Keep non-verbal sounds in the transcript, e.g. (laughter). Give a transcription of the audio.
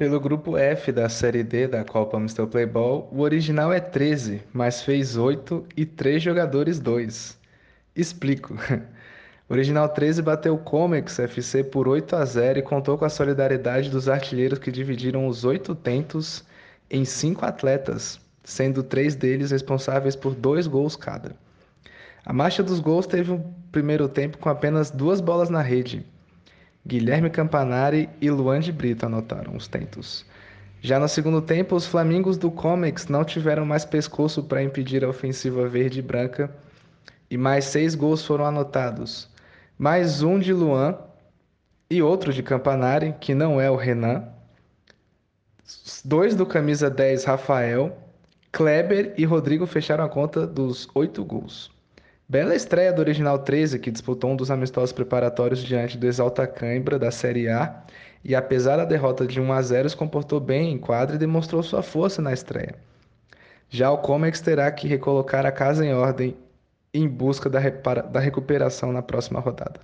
Pelo grupo F da Série D da Copa Amstel Playball, o original é 13, mas fez 8 e 3 jogadores 2. Explico. O (laughs) original 13 bateu o Comex FC por 8 a 0 e contou com a solidariedade dos artilheiros que dividiram os 8 tentos em 5 atletas, sendo 3 deles responsáveis por 2 gols cada. A marcha dos gols teve um primeiro tempo com apenas duas bolas na rede, Guilherme Campanari e Luan de Brito anotaram os tentos. Já no segundo tempo, os Flamingos do Comex não tiveram mais pescoço para impedir a ofensiva verde e branca e mais seis gols foram anotados. Mais um de Luan e outro de Campanari, que não é o Renan. Dois do camisa 10, Rafael. Kleber e Rodrigo fecharam a conta dos oito gols. Bela estreia do Original 13, que disputou um dos amistosos preparatórios diante do Exalta Cãibra da Série A, e apesar da derrota de 1 a 0 se comportou bem em quadra e demonstrou sua força na estreia. Já o Comex terá que recolocar a casa em ordem em busca da, da recuperação na próxima rodada.